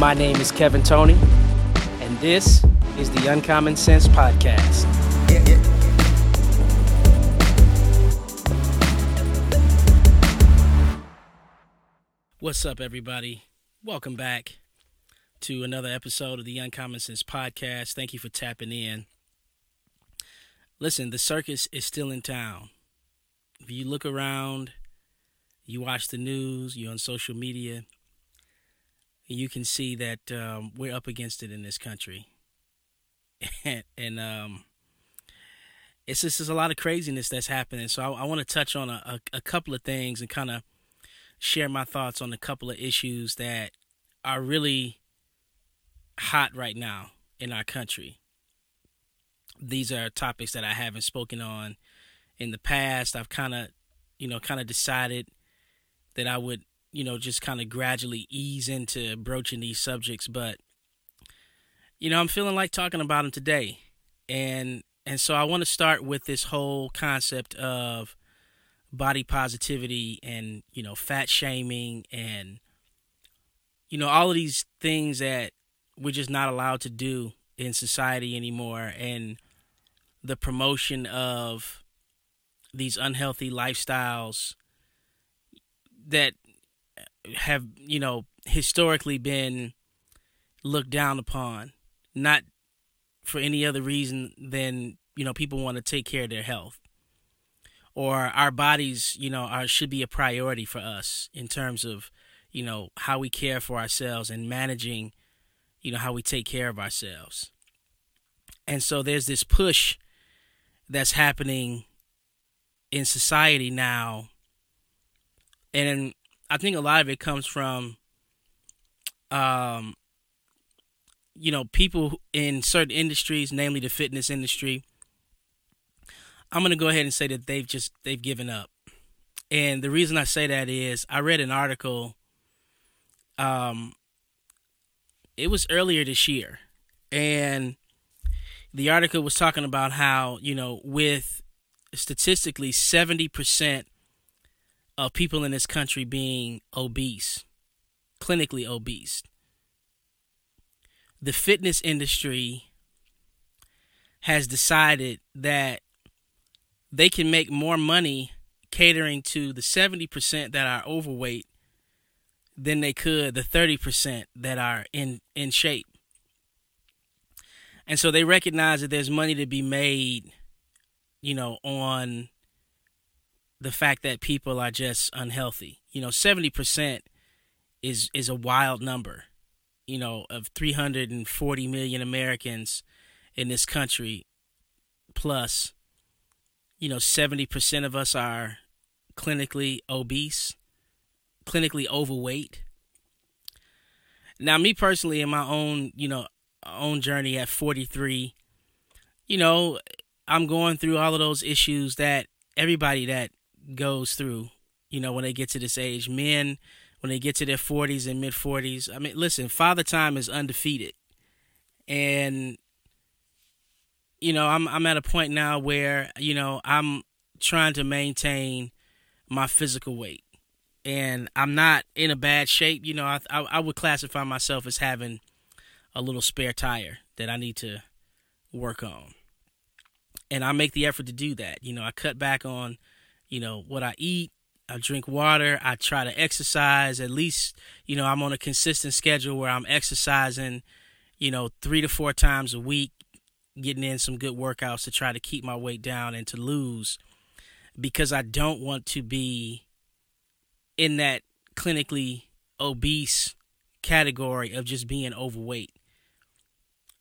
My name is Kevin Tony, and this is the Uncommon Sense Podcast. What's up, everybody? Welcome back to another episode of the Uncommon Sense Podcast. Thank you for tapping in. Listen, the circus is still in town. If you look around, you watch the news, you're on social media, you can see that um, we're up against it in this country. and, and um, it's just there's a lot of craziness that's happening. So I, I want to touch on a, a, a couple of things and kind of share my thoughts on a couple of issues that are really hot right now in our country. These are topics that I haven't spoken on in the past. I've kind of, you know, kind of decided that I would you know, just kind of gradually ease into broaching these subjects. But, you know, I'm feeling like talking about them today. And, and so I want to start with this whole concept of body positivity and, you know, fat shaming and, you know, all of these things that we're just not allowed to do in society anymore. And the promotion of these unhealthy lifestyles that have you know historically been looked down upon, not for any other reason than you know people want to take care of their health. Or our bodies you know are should be a priority for us in terms of you know how we care for ourselves and managing you know how we take care of ourselves. And so there's this push that's happening in society now and I think a lot of it comes from, um, you know, people in certain industries, namely the fitness industry. I'm gonna go ahead and say that they've just they've given up, and the reason I say that is I read an article. Um, it was earlier this year, and the article was talking about how you know with statistically 70% of people in this country being obese, clinically obese. The fitness industry has decided that they can make more money catering to the 70% that are overweight than they could the 30% that are in, in shape. And so they recognize that there's money to be made, you know, on the fact that people are just unhealthy. You know, 70% is is a wild number. You know, of 340 million Americans in this country plus you know, 70% of us are clinically obese, clinically overweight. Now, me personally, in my own, you know, own journey at 43, you know, I'm going through all of those issues that everybody that goes through, you know, when they get to this age. Men, when they get to their 40s and mid 40s, I mean, listen, father time is undefeated. And you know, I'm I'm at a point now where, you know, I'm trying to maintain my physical weight. And I'm not in a bad shape, you know, I I, I would classify myself as having a little spare tire that I need to work on. And I make the effort to do that. You know, I cut back on you know, what I eat. I drink water. I try to exercise. At least, you know, I'm on a consistent schedule where I'm exercising, you know, three to four times a week, getting in some good workouts to try to keep my weight down and to lose because I don't want to be in that clinically obese category of just being overweight.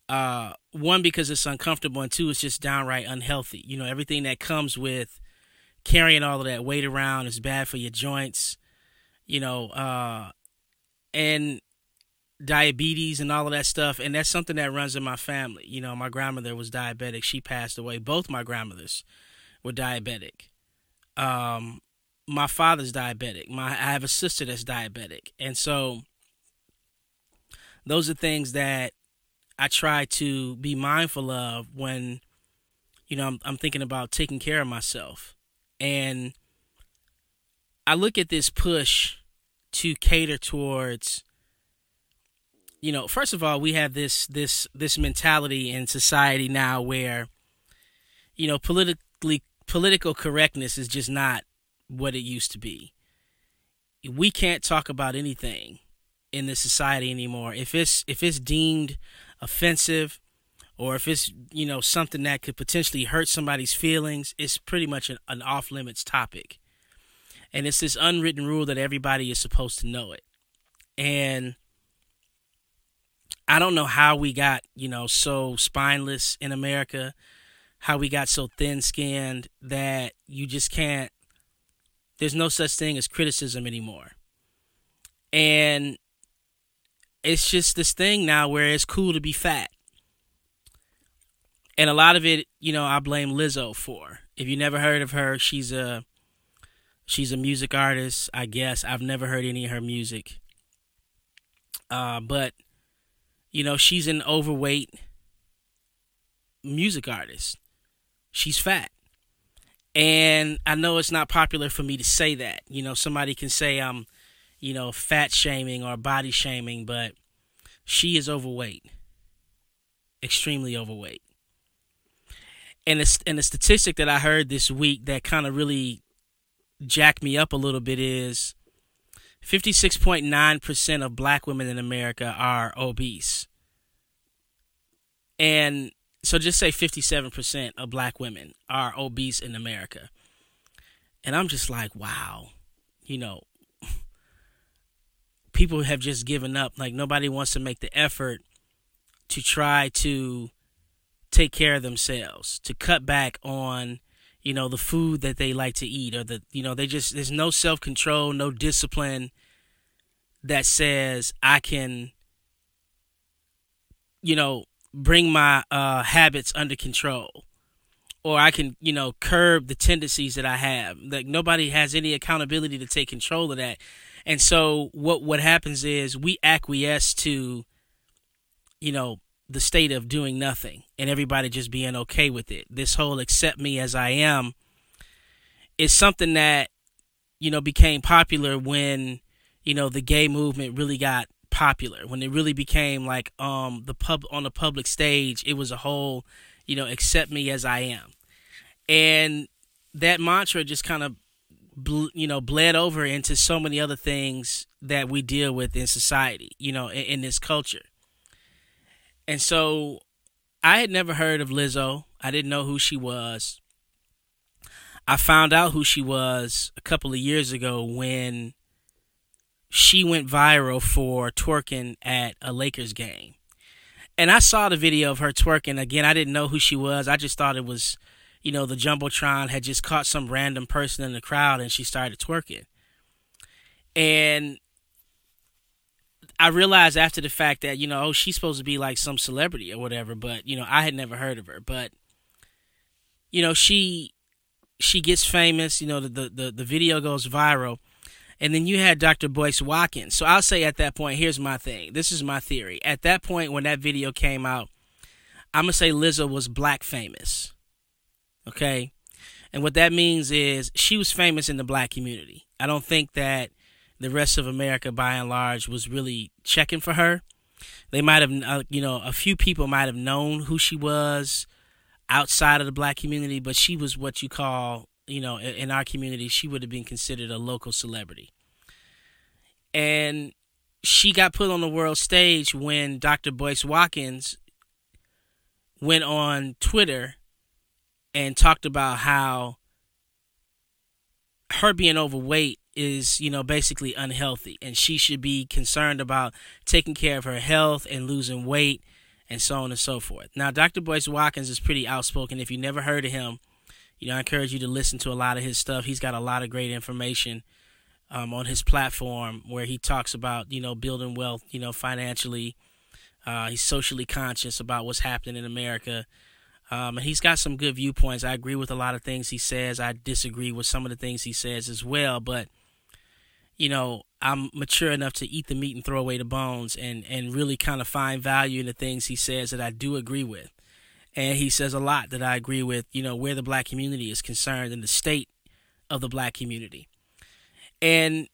Uh, one because it's uncomfortable, and two, it's just downright unhealthy. You know, everything that comes with carrying all of that weight around is bad for your joints, you know, uh, and diabetes and all of that stuff. And that's something that runs in my family. You know, my grandmother was diabetic. She passed away. Both my grandmothers were diabetic. Um, my father's diabetic. My I have a sister that's diabetic. And so those are things that I try to be mindful of when you know I'm, I'm thinking about taking care of myself. And I look at this push to cater towards you know, first of all, we have this this this mentality in society now where, you know, politically political correctness is just not what it used to be. We can't talk about anything in this society anymore. If it's if it's deemed offensive or if it's you know something that could potentially hurt somebody's feelings, it's pretty much an, an off limits topic. And it's this unwritten rule that everybody is supposed to know it. And I don't know how we got, you know, so spineless in America, how we got so thin skinned that you just can't, there's no such thing as criticism anymore. And it's just this thing now where it's cool to be fat. And a lot of it, you know, I blame Lizzo for. If you never heard of her, she's a she's a music artist, I guess. I've never heard any of her music. Uh, but you know, she's an overweight music artist. She's fat. And I know it's not popular for me to say that. You know, somebody can say I'm, you know, fat shaming or body shaming, but she is overweight. Extremely overweight. And a, and a statistic that I heard this week that kind of really jacked me up a little bit is 56.9% of black women in America are obese. And so just say 57% of black women are obese in America. And I'm just like, wow, you know, people have just given up. Like nobody wants to make the effort to try to take care of themselves, to cut back on you know the food that they like to eat or the you know they just there's no self-control no discipline that says i can you know bring my uh habits under control. Or i can you know curb the tendencies that i have. Like nobody has any accountability to take control of that. And so what what happens is we acquiesce to you know the state of doing nothing and everybody just being okay with it. This whole accept me as I am is something that you know became popular when you know the gay movement really got popular. When it really became like um the pub on the public stage it was a whole you know accept me as I am. And that mantra just kind of you know bled over into so many other things that we deal with in society you know in, in this culture and so I had never heard of Lizzo. I didn't know who she was. I found out who she was a couple of years ago when she went viral for twerking at a Lakers game. And I saw the video of her twerking. Again, I didn't know who she was. I just thought it was, you know, the Jumbotron had just caught some random person in the crowd and she started twerking. And I realized after the fact that you know oh she's supposed to be like some celebrity or whatever, but you know I had never heard of her. But you know she she gets famous. You know the the the video goes viral, and then you had Dr. Boyce Watkins. So I'll say at that point, here's my thing. This is my theory. At that point when that video came out, I'm gonna say Lizzo was black famous. Okay, and what that means is she was famous in the black community. I don't think that the rest of America, by and large, was really checking for her. They might have, uh, you know, a few people might have known who she was outside of the black community, but she was what you call, you know, in our community, she would have been considered a local celebrity. And she got put on the world stage when Dr. Boyce Watkins went on Twitter and talked about how her being overweight is, you know, basically unhealthy and she should be concerned about taking care of her health and losing weight and so on and so forth. Now, Dr. Boyce Watkins is pretty outspoken. If you never heard of him, you know, I encourage you to listen to a lot of his stuff. He's got a lot of great information um, on his platform where he talks about, you know, building wealth, you know, financially. Uh, he's socially conscious about what's happening in America. Um, and he's got some good viewpoints. I agree with a lot of things he says. I disagree with some of the things he says as well. But you know, I'm mature enough to eat the meat and throw away the bones and, and really kind of find value in the things he says that I do agree with. And he says a lot that I agree with, you know, where the black community is concerned and the state of the black community. And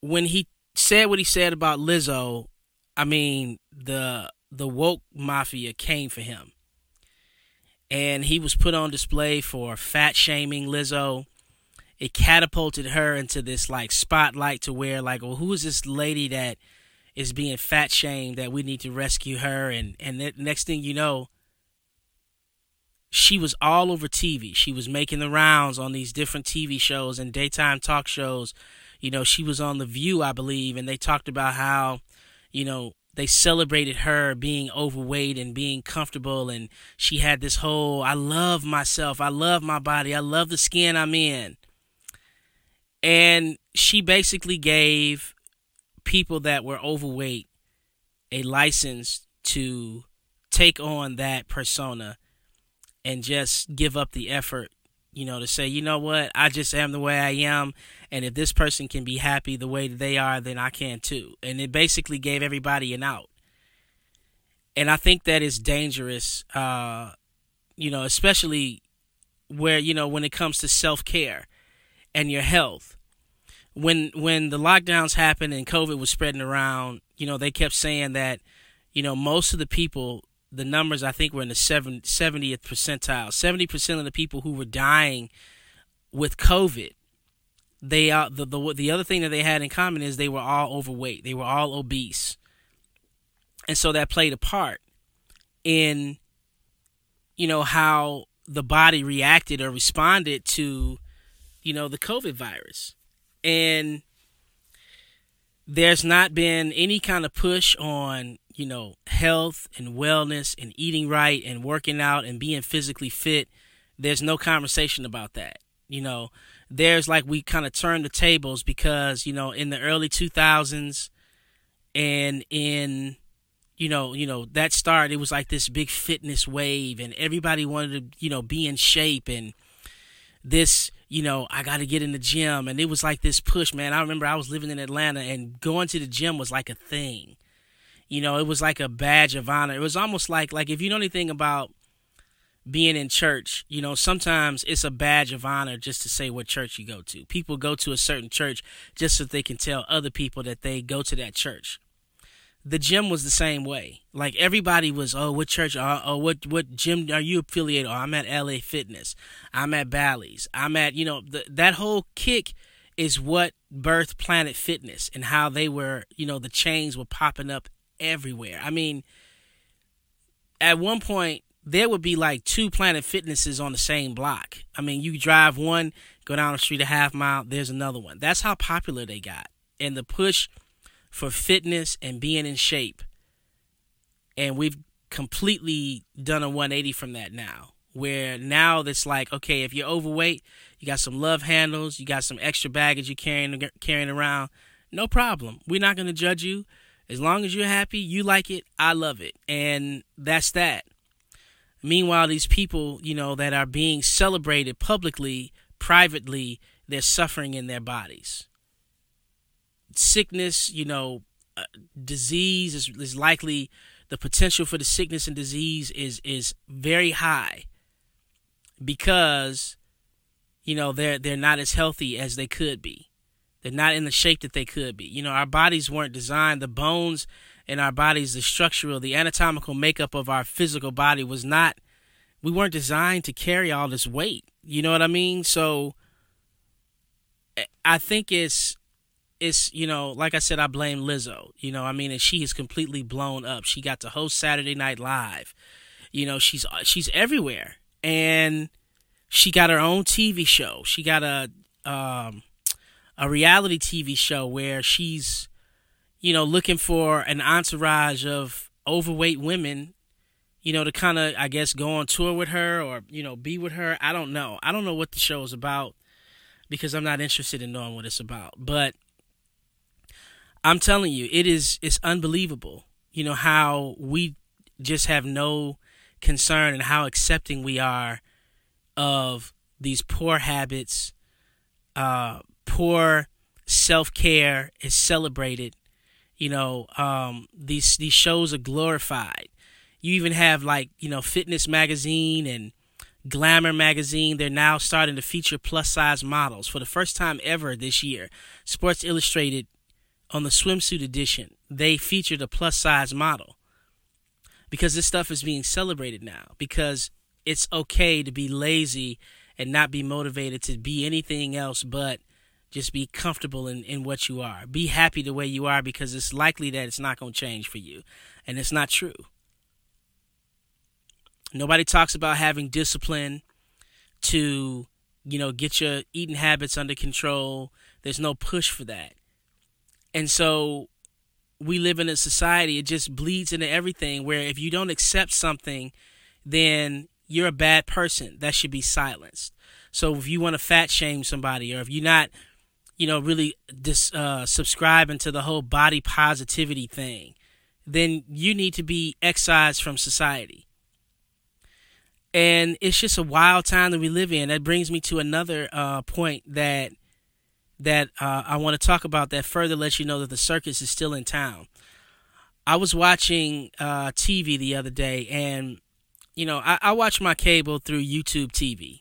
when he said what he said about Lizzo, I mean, the the woke mafia came for him. And he was put on display for fat shaming Lizzo. It catapulted her into this like spotlight to where like, well, who is this lady that is being fat shamed that we need to rescue her and and the next thing you know, she was all over TV. She was making the rounds on these different TV shows and daytime talk shows. You know, she was on The View, I believe, and they talked about how, you know, they celebrated her being overweight and being comfortable and she had this whole I love myself, I love my body, I love the skin I'm in. And she basically gave people that were overweight a license to take on that persona and just give up the effort, you know, to say, you know what, I just am the way I am. And if this person can be happy the way that they are, then I can too. And it basically gave everybody an out. And I think that is dangerous, uh, you know, especially where, you know, when it comes to self care and your health. When when the lockdowns happened and COVID was spreading around, you know, they kept saying that, you know, most of the people the numbers I think were in the 70th percentile. 70% of the people who were dying with COVID, they are the, the the other thing that they had in common is they were all overweight. They were all obese. And so that played a part in you know how the body reacted or responded to you know the COVID virus. And there's not been any kind of push on you know, health and wellness and eating right and working out and being physically fit, there's no conversation about that. You know, there's like we kind of turned the tables because, you know, in the early 2000s and in you know, you know, that start it was like this big fitness wave and everybody wanted to, you know, be in shape and this, you know, I got to get in the gym and it was like this push, man. I remember I was living in Atlanta and going to the gym was like a thing you know, it was like a badge of honor. It was almost like like if you know anything about being in church, you know, sometimes it's a badge of honor just to say what church you go to. People go to a certain church just so they can tell other people that they go to that church. The gym was the same way. Like everybody was, oh, what church? Oh, oh what what gym are you affiliated? Oh, I'm at LA Fitness. I'm at Bally's. I'm at you know the, that whole kick is what birthed Planet Fitness and how they were, you know, the chains were popping up everywhere. I mean, at one point there would be like two Planet Fitnesses on the same block. I mean, you drive one, go down the street a half mile, there's another one. That's how popular they got. And the push for fitness and being in shape. And we've completely done a 180 from that now. Where now it's like, okay, if you're overweight, you got some love handles, you got some extra baggage you're carrying carrying around, no problem. We're not going to judge you. As long as you're happy, you like it, I love it. And that's that. Meanwhile, these people, you know, that are being celebrated publicly, privately, they're suffering in their bodies. Sickness, you know, uh, disease is, is likely the potential for the sickness and disease is is very high because you know they're they're not as healthy as they could be. They're not in the shape that they could be. You know, our bodies weren't designed, the bones in our bodies, the structural, the anatomical makeup of our physical body was not, we weren't designed to carry all this weight. You know what I mean? So I think it's, it's, you know, like I said, I blame Lizzo. You know, I mean, and she is completely blown up. She got to host Saturday Night Live. You know, she's she's everywhere, and she got her own TV show. She got a um, a reality TV show where she's, you know, looking for an entourage of overweight women, you know, to kind of, I guess, go on tour with her or, you know, be with her. I don't know. I don't know what the show is about because I'm not interested in knowing what it's about. But I'm telling you, it is, it's unbelievable, you know, how we just have no concern and how accepting we are of these poor habits, uh, poor self care is celebrated. You know, um, these these shows are glorified. You even have like you know Fitness Magazine and Glamour Magazine. They're now starting to feature plus size models for the first time ever this year. Sports Illustrated on the swimsuit edition, they featured a plus size model because this stuff is being celebrated now because it's okay to be lazy and not be motivated to be anything else but just be comfortable in, in what you are. Be happy the way you are because it's likely that it's not going to change for you. And it's not true. Nobody talks about having discipline to, you know, get your eating habits under control. There's no push for that. And so we live in a society, it just bleeds into everything where if you don't accept something, then you're a bad person. That should be silenced. So if you want to fat shame somebody or if you're not, you know, really dis, uh, subscribing to the whole body positivity thing, then you need to be excised from society. And it's just a wild time that we live in. That brings me to another uh, point that that uh, I want to talk about that further lets you know that the circus is still in town. I was watching uh, TV the other day, and you know I, I watch my cable through YouTube TV,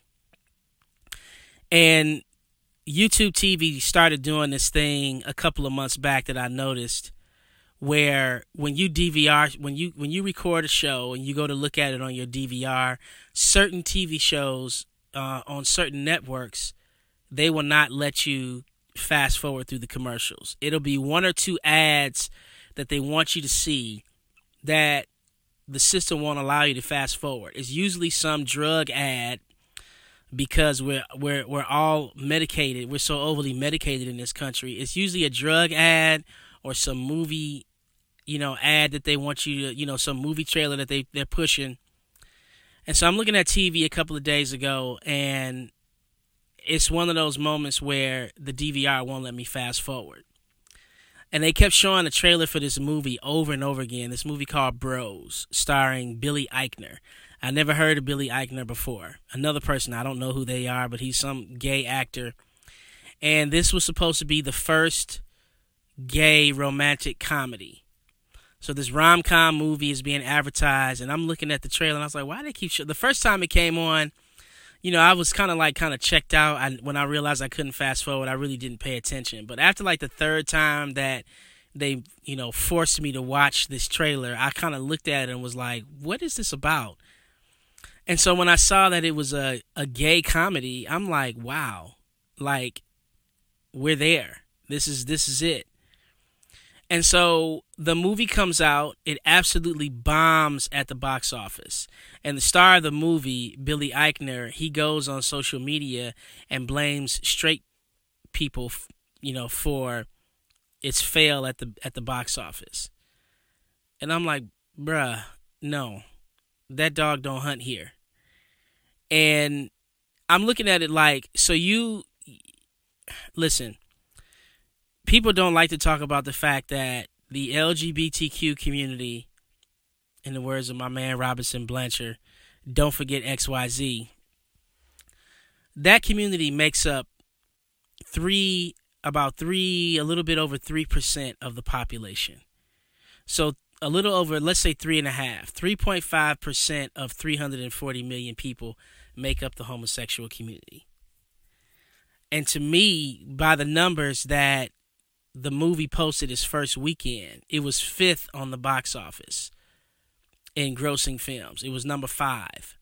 and YouTube TV started doing this thing a couple of months back that I noticed where when you DVR when you when you record a show and you go to look at it on your DVR, certain TV shows uh, on certain networks they will not let you fast forward through the commercials. It'll be one or two ads that they want you to see that the system won't allow you to fast forward. It's usually some drug ad because we're we're we're all medicated. We're so overly medicated in this country. It's usually a drug ad or some movie, you know, ad that they want you to, you know, some movie trailer that they they're pushing. And so I'm looking at TV a couple of days ago and it's one of those moments where the DVR won't let me fast forward. And they kept showing the trailer for this movie over and over again. This movie called Bros, starring Billy Eichner. I never heard of Billy Eichner before. Another person, I don't know who they are, but he's some gay actor. And this was supposed to be the first gay romantic comedy. So this rom com movie is being advertised, and I'm looking at the trailer, and I was like, why do they keep showing? The first time it came on, you know, I was kind of like kind of checked out. I, when I realized I couldn't fast forward, I really didn't pay attention. But after like the third time that they, you know, forced me to watch this trailer, I kind of looked at it and was like, what is this about? And so when I saw that it was a, a gay comedy, I'm like, wow, like we're there. This is this is it. And so the movie comes out, it absolutely bombs at the box office. And the star of the movie, Billy Eichner, he goes on social media and blames straight people, you know, for its fail at the at the box office. And I'm like, bruh, no. That dog don't hunt here. And I'm looking at it like, so you listen, people don't like to talk about the fact that the LGBTQ community, in the words of my man Robinson Blanchard, don't forget XYZ. That community makes up three, about three, a little bit over 3% of the population. So a little over, let's say three and a half, 3.5% of 340 million people make up the homosexual community. And to me, by the numbers that the movie posted its first weekend, it was fifth on the box office in grossing films. It was number five.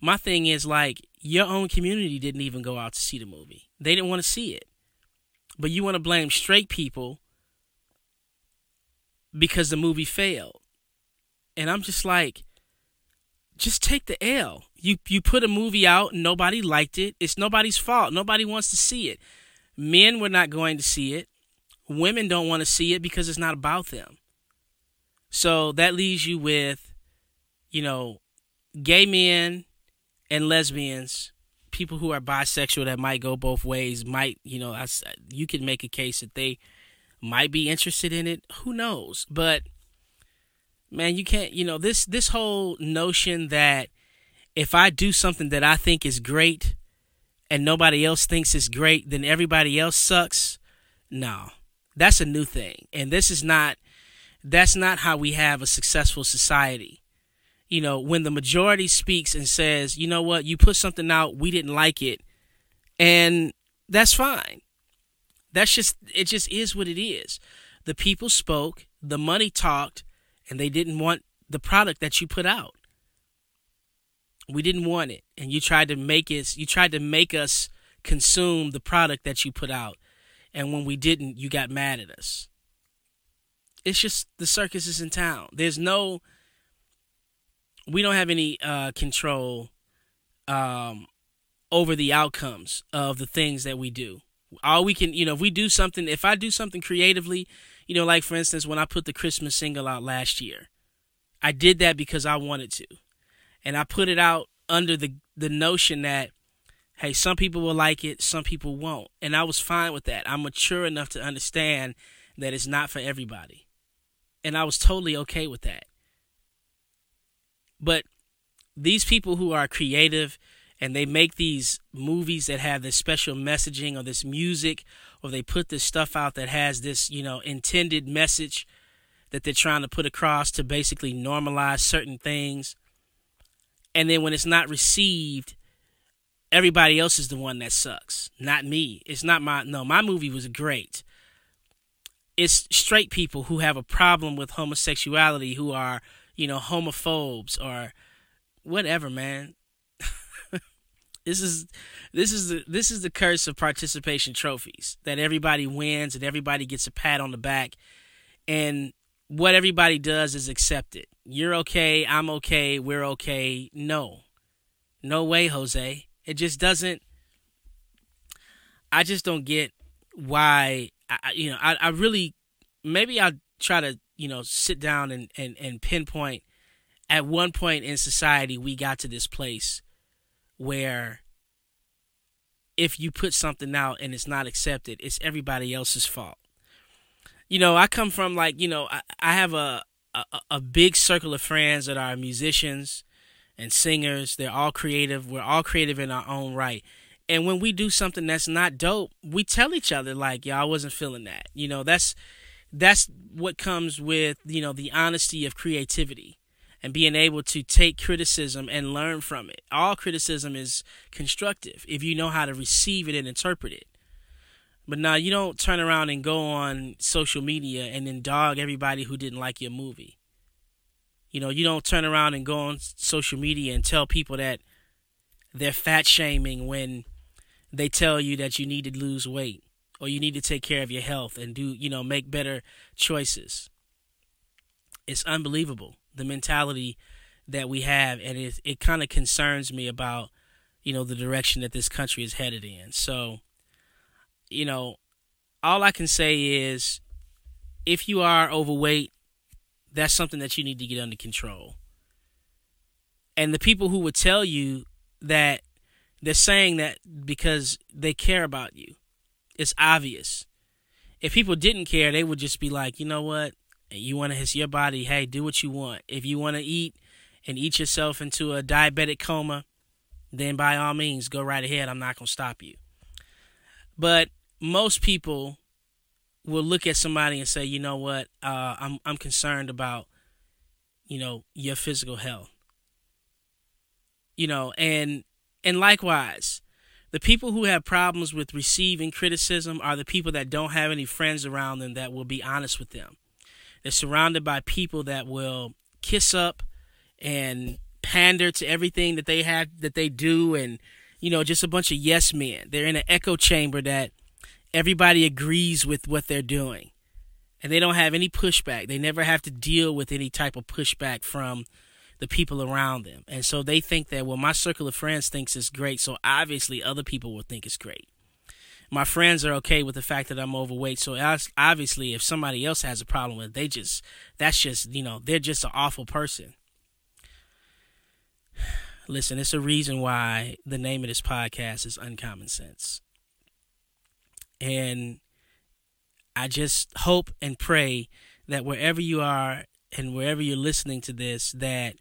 My thing is like your own community didn't even go out to see the movie. They didn't want to see it. But you want to blame straight people because the movie failed. And I'm just like, just take the L. You you put a movie out and nobody liked it. It's nobody's fault. Nobody wants to see it. Men were not going to see it women don't want to see it because it's not about them. So that leaves you with, you know, gay men and lesbians, people who are bisexual that might go both ways, might, you know, I, you can make a case that they might be interested in it. Who knows? But man, you can't, you know, this this whole notion that if I do something that I think is great and nobody else thinks is great, then everybody else sucks. No. That's a new thing. And this is not that's not how we have a successful society. You know, when the majority speaks and says, "You know what? You put something out, we didn't like it." And that's fine. That's just it just is what it is. The people spoke, the money talked, and they didn't want the product that you put out. We didn't want it, and you tried to make us you tried to make us consume the product that you put out. And when we didn't, you got mad at us. It's just the circus is in town. There's no we don't have any uh, control um, over the outcomes of the things that we do. All we can, you know, if we do something, if I do something creatively, you know, like for instance, when I put the Christmas single out last year, I did that because I wanted to. And I put it out under the, the notion that, hey, some people will like it, some people won't. And I was fine with that. I'm mature enough to understand that it's not for everybody. And I was totally okay with that. But these people who are creative and they make these movies that have this special messaging or this music or they put this stuff out that has this, you know, intended message that they're trying to put across to basically normalize certain things. And then when it's not received, everybody else is the one that sucks, not me. It's not my no, my movie was great. It's straight people who have a problem with homosexuality who are you know, homophobes or whatever, man. this is this is the this is the curse of participation trophies that everybody wins and everybody gets a pat on the back and what everybody does is accept it. You're okay, I'm okay, we're okay. No. No way, Jose. It just doesn't I just don't get why I, you know, I, I really maybe I'll try to you know, sit down and, and, and pinpoint at one point in society, we got to this place where if you put something out and it's not accepted, it's everybody else's fault. You know, I come from like, you know, I, I have a, a, a big circle of friends that are musicians and singers. They're all creative. We're all creative in our own right. And when we do something that's not dope, we tell each other like, "Yeah, I wasn't feeling that." You know, that's that's what comes with you know the honesty of creativity and being able to take criticism and learn from it all criticism is constructive if you know how to receive it and interpret it but now you don't turn around and go on social media and then dog everybody who didn't like your movie you know you don't turn around and go on social media and tell people that they're fat shaming when they tell you that you need to lose weight or you need to take care of your health and do, you know, make better choices. It's unbelievable the mentality that we have, and it it kind of concerns me about, you know, the direction that this country is headed in. So, you know, all I can say is, if you are overweight, that's something that you need to get under control. And the people who would tell you that they're saying that because they care about you it's obvious. If people didn't care, they would just be like, you know what? You want to hit your body, hey, do what you want. If you want to eat and eat yourself into a diabetic coma, then by all means, go right ahead. I'm not going to stop you. But most people will look at somebody and say, you know what? Uh, I'm I'm concerned about, you know, your physical health. You know, and and likewise, the people who have problems with receiving criticism are the people that don't have any friends around them that will be honest with them. They're surrounded by people that will kiss up and pander to everything that they have that they do and you know just a bunch of yes men. They're in an echo chamber that everybody agrees with what they're doing. And they don't have any pushback. They never have to deal with any type of pushback from the people around them. And so they think that, well, my circle of friends thinks it's great, so obviously other people will think it's great. My friends are okay with the fact that I'm overweight, so obviously if somebody else has a problem with it, they just, that's just, you know, they're just an awful person. Listen, it's a reason why the name of this podcast is Uncommon Sense. And I just hope and pray that wherever you are and wherever you're listening to this, that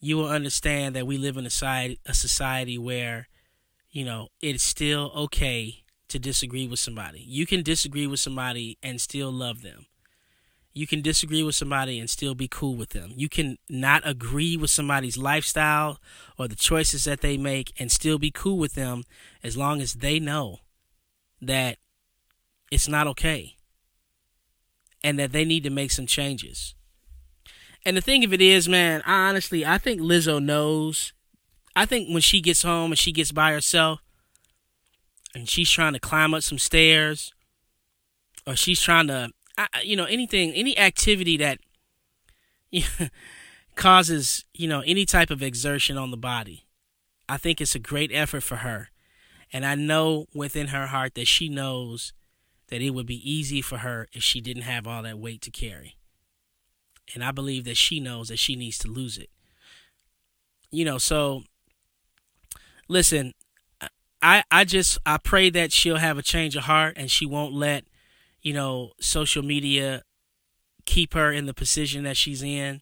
you will understand that we live in a society, a society where, you know, it's still okay to disagree with somebody. You can disagree with somebody and still love them. You can disagree with somebody and still be cool with them. You can not agree with somebody's lifestyle or the choices that they make and still be cool with them as long as they know that it's not okay. And that they need to make some changes. And the thing of it is, man, I honestly, I think Lizzo knows. I think when she gets home and she gets by herself and she's trying to climb up some stairs or she's trying to, you know, anything, any activity that causes, you know, any type of exertion on the body, I think it's a great effort for her. And I know within her heart that she knows that it would be easy for her if she didn't have all that weight to carry. And I believe that she knows that she needs to lose it. You know, so listen, I I just I pray that she'll have a change of heart and she won't let, you know, social media keep her in the position that she's in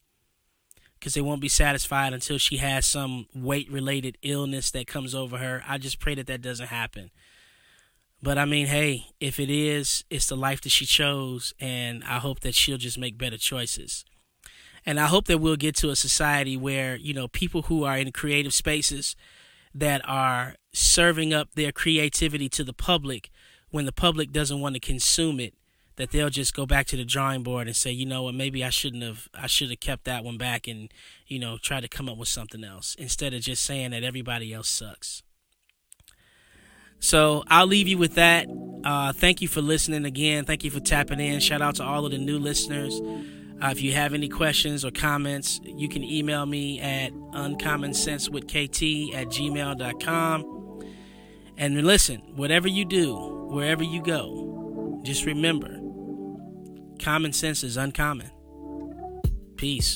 because they won't be satisfied until she has some weight related illness that comes over her. I just pray that that doesn't happen. But I mean, hey, if it is, it's the life that she chose, and I hope that she'll just make better choices. And I hope that we'll get to a society where, you know, people who are in creative spaces that are serving up their creativity to the public when the public doesn't want to consume it that they'll just go back to the drawing board and say, you know what, maybe I shouldn't have, I should have kept that one back and, you know, try to come up with something else instead of just saying that everybody else sucks. So I'll leave you with that. Uh, thank you for listening again. Thank you for tapping in. Shout out to all of the new listeners. Uh, if you have any questions or comments, you can email me at uncommonsensewithkt at gmail.com. And listen, whatever you do, wherever you go, just remember Common sense is uncommon. Peace.